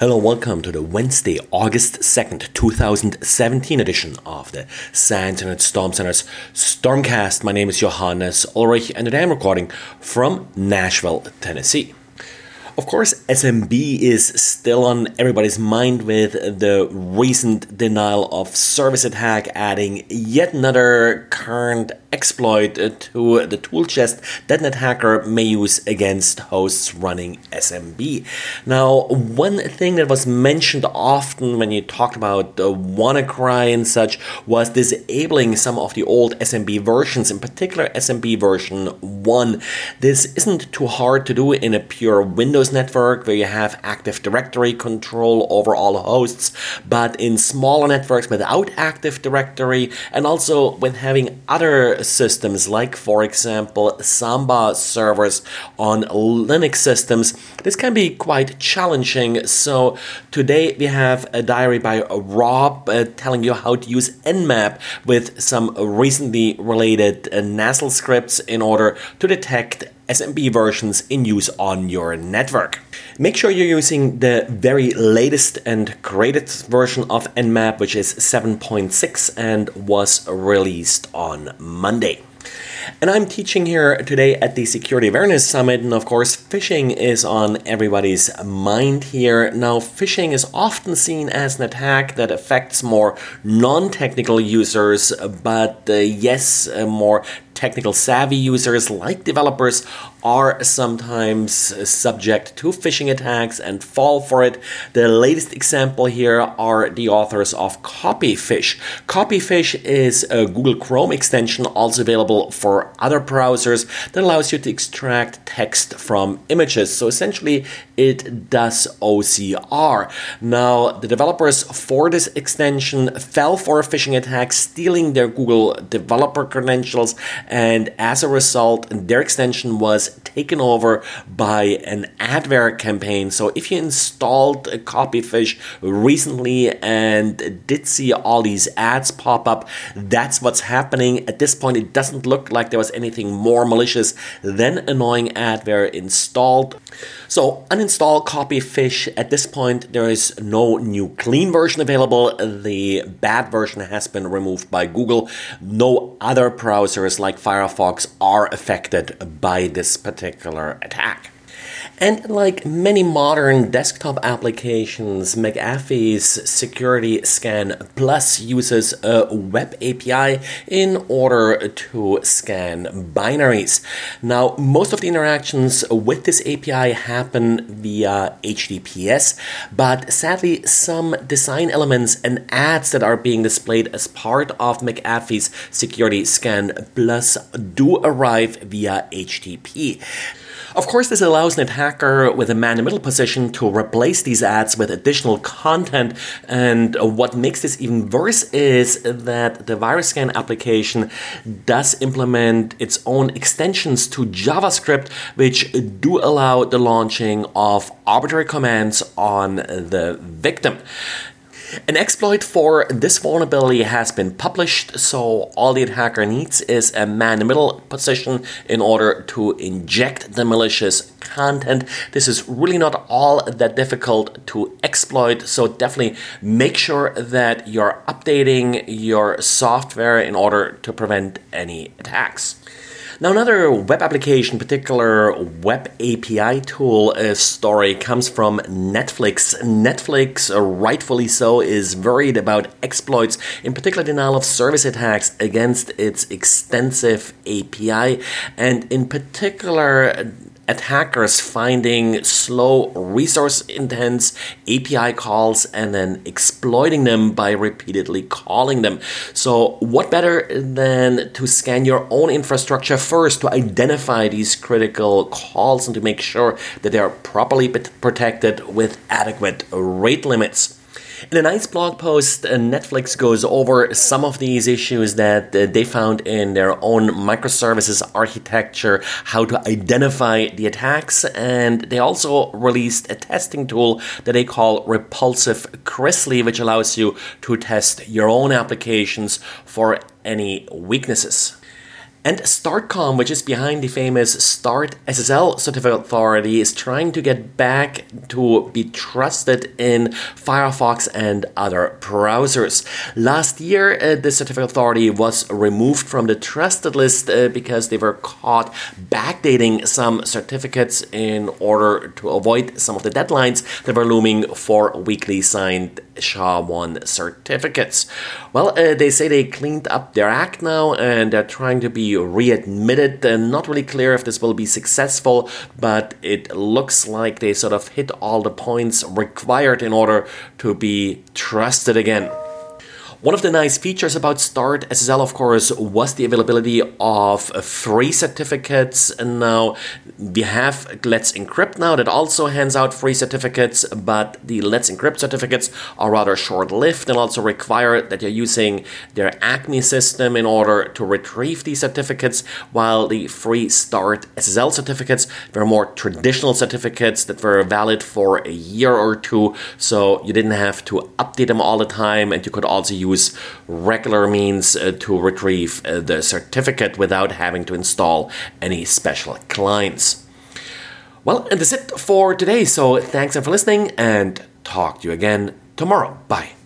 Hello, welcome to the Wednesday, August 2nd, 2017 edition of the SANS Internet Storm Center's Stormcast. My name is Johannes Ulrich and today I'm recording from Nashville, Tennessee. Of course, SMB is still on everybody's mind with the recent denial of service attack, adding yet another current exploit to the tool chest that an attacker may use against hosts running SMB. Now, one thing that was mentioned often when you talked about the WannaCry and such was disabling some of the old SMB versions, in particular SMB version 1. This isn't too hard to do in a pure Windows network where you have Active Directory control over all hosts, but in smaller networks without Active Directory and also when having other systems, like for example Samba servers on Linux systems, this can be quite challenging. So today we have a diary by Rob uh, telling you how to use Nmap with some recently related uh, NASL scripts in order to detect SMB versions in use on your network. Make sure you're using the very latest and greatest version of Nmap, which is 7.6 and was released on Monday. And I'm teaching here today at the Security Awareness Summit, and of course, phishing is on everybody's mind here. Now, phishing is often seen as an attack that affects more non technical users, but uh, yes, uh, more technical savvy users like developers are sometimes subject to phishing attacks and fall for it. The latest example here are the authors of Copyfish. Copyfish is a Google Chrome extension also available for other browsers that allows you to extract text from images. So essentially, it does OCR. Now, the developers for this extension fell for a phishing attack, stealing their Google developer credentials and as a result, their extension was taken over by an adware campaign. So if you installed Copyfish recently and did see all these ads pop up, that's what's happening. At this point, it doesn't look like there was anything more malicious than annoying adware installed. So uninstall Copyfish. At this point, there is no new clean version available. The bad version has been removed by Google. No other browsers like Firefox are affected by this particular attack. And like many modern desktop applications, McAfee's Security Scan Plus uses a web API in order to scan binaries. Now, most of the interactions with this API happen via HTTPS, but sadly, some design elements and ads that are being displayed as part of McAfee's Security Scan Plus do arrive via HTTP. Of course, this allows an attacker with a man in the middle position to replace these ads with additional content. And what makes this even worse is that the virus scan application does implement its own extensions to JavaScript, which do allow the launching of arbitrary commands on the victim. An exploit for this vulnerability has been published, so all the attacker needs is a man in the middle position in order to inject the malicious content. This is really not all that difficult to exploit, so definitely make sure that you're updating your software in order to prevent any attacks. Now, another web application, particular web API tool uh, story comes from Netflix. Netflix, uh, rightfully so, is worried about exploits, in particular denial of service attacks against its extensive API, and in particular attackers finding slow, resource intense API calls and then exploiting them by repeatedly calling them. So, what better than to scan your own infrastructure first to identify these critical calls and to make sure that they are properly protected with adequate rate limits? In a nice blog post, uh, Netflix goes over some of these issues that uh, they found in their own microservices architecture, how to identify the attacks, and they also released a testing tool that they call Repulsive Grizzly, which allows you to test your own applications for any weaknesses. And Startcom, which is behind the famous Start SSL certificate authority, is trying to get back to be trusted in Firefox and other browsers. Last year, uh, the certificate authority was removed from the trusted list uh, because they were caught backdating some certificates in order to avoid some of the deadlines that were looming for weakly signed SHA-1 certificates. Well, uh, they say they cleaned up their act now and they're trying to be readmitted. Uh, not really clear if this will be successful, but it looks like they sort of hit all the points required in order to be trusted again. One of the nice features about Start SSL, of course, was the availability of free certificates. And now we have Let's Encrypt now that also hands out free certificates, but the Let's Encrypt certificates are rather short lived and also require that you're using their Acme system in order to retrieve these certificates, while the free Start SSL certificates were more traditional certificates that were valid for a year or two, so you didn't have to update them all the time and you could also use use regular means uh, to retrieve uh, the certificate without having to install any special clients. Well, and that's it for today. So thanks for listening and talk to you again tomorrow. Bye.